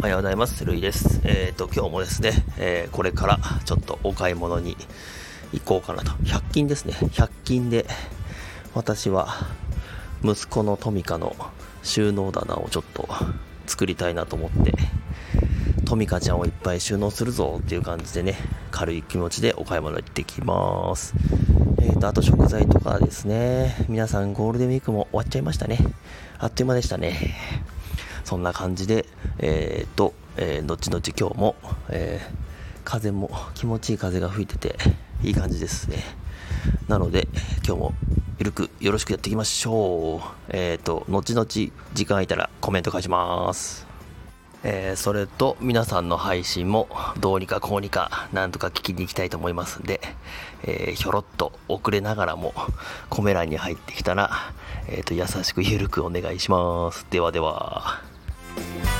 おはようございます。るいです。えっ、ー、と、今日もですね、えー、これからちょっとお買い物に行こうかなと。100均ですね。100均で、私は、息子のトミカの収納棚をちょっと作りたいなと思って、トミカちゃんをいっぱい収納するぞっていう感じでね、軽い気持ちでお買い物行ってきます。えっ、ー、と、あと食材とかですね。皆さんゴールデンウィークも終わっちゃいましたね。あっという間でしたね。そんな感じで、えっ、と、えー、後々今日も、えー、風も気持ちいい風が吹いてて、いい感じですね。なので、今日もゆるくよろしくやっていきましょう。えっ、と、後々時間空いたらコメント返します。えー、それと皆さんの配信もどうにかこうにかなんとか聞きに行きたいと思いますんで、えー、ひょろっと遅れながらもコメ欄に入ってきたら、えーと優しくゆるくお願いします。ではでは。Bye.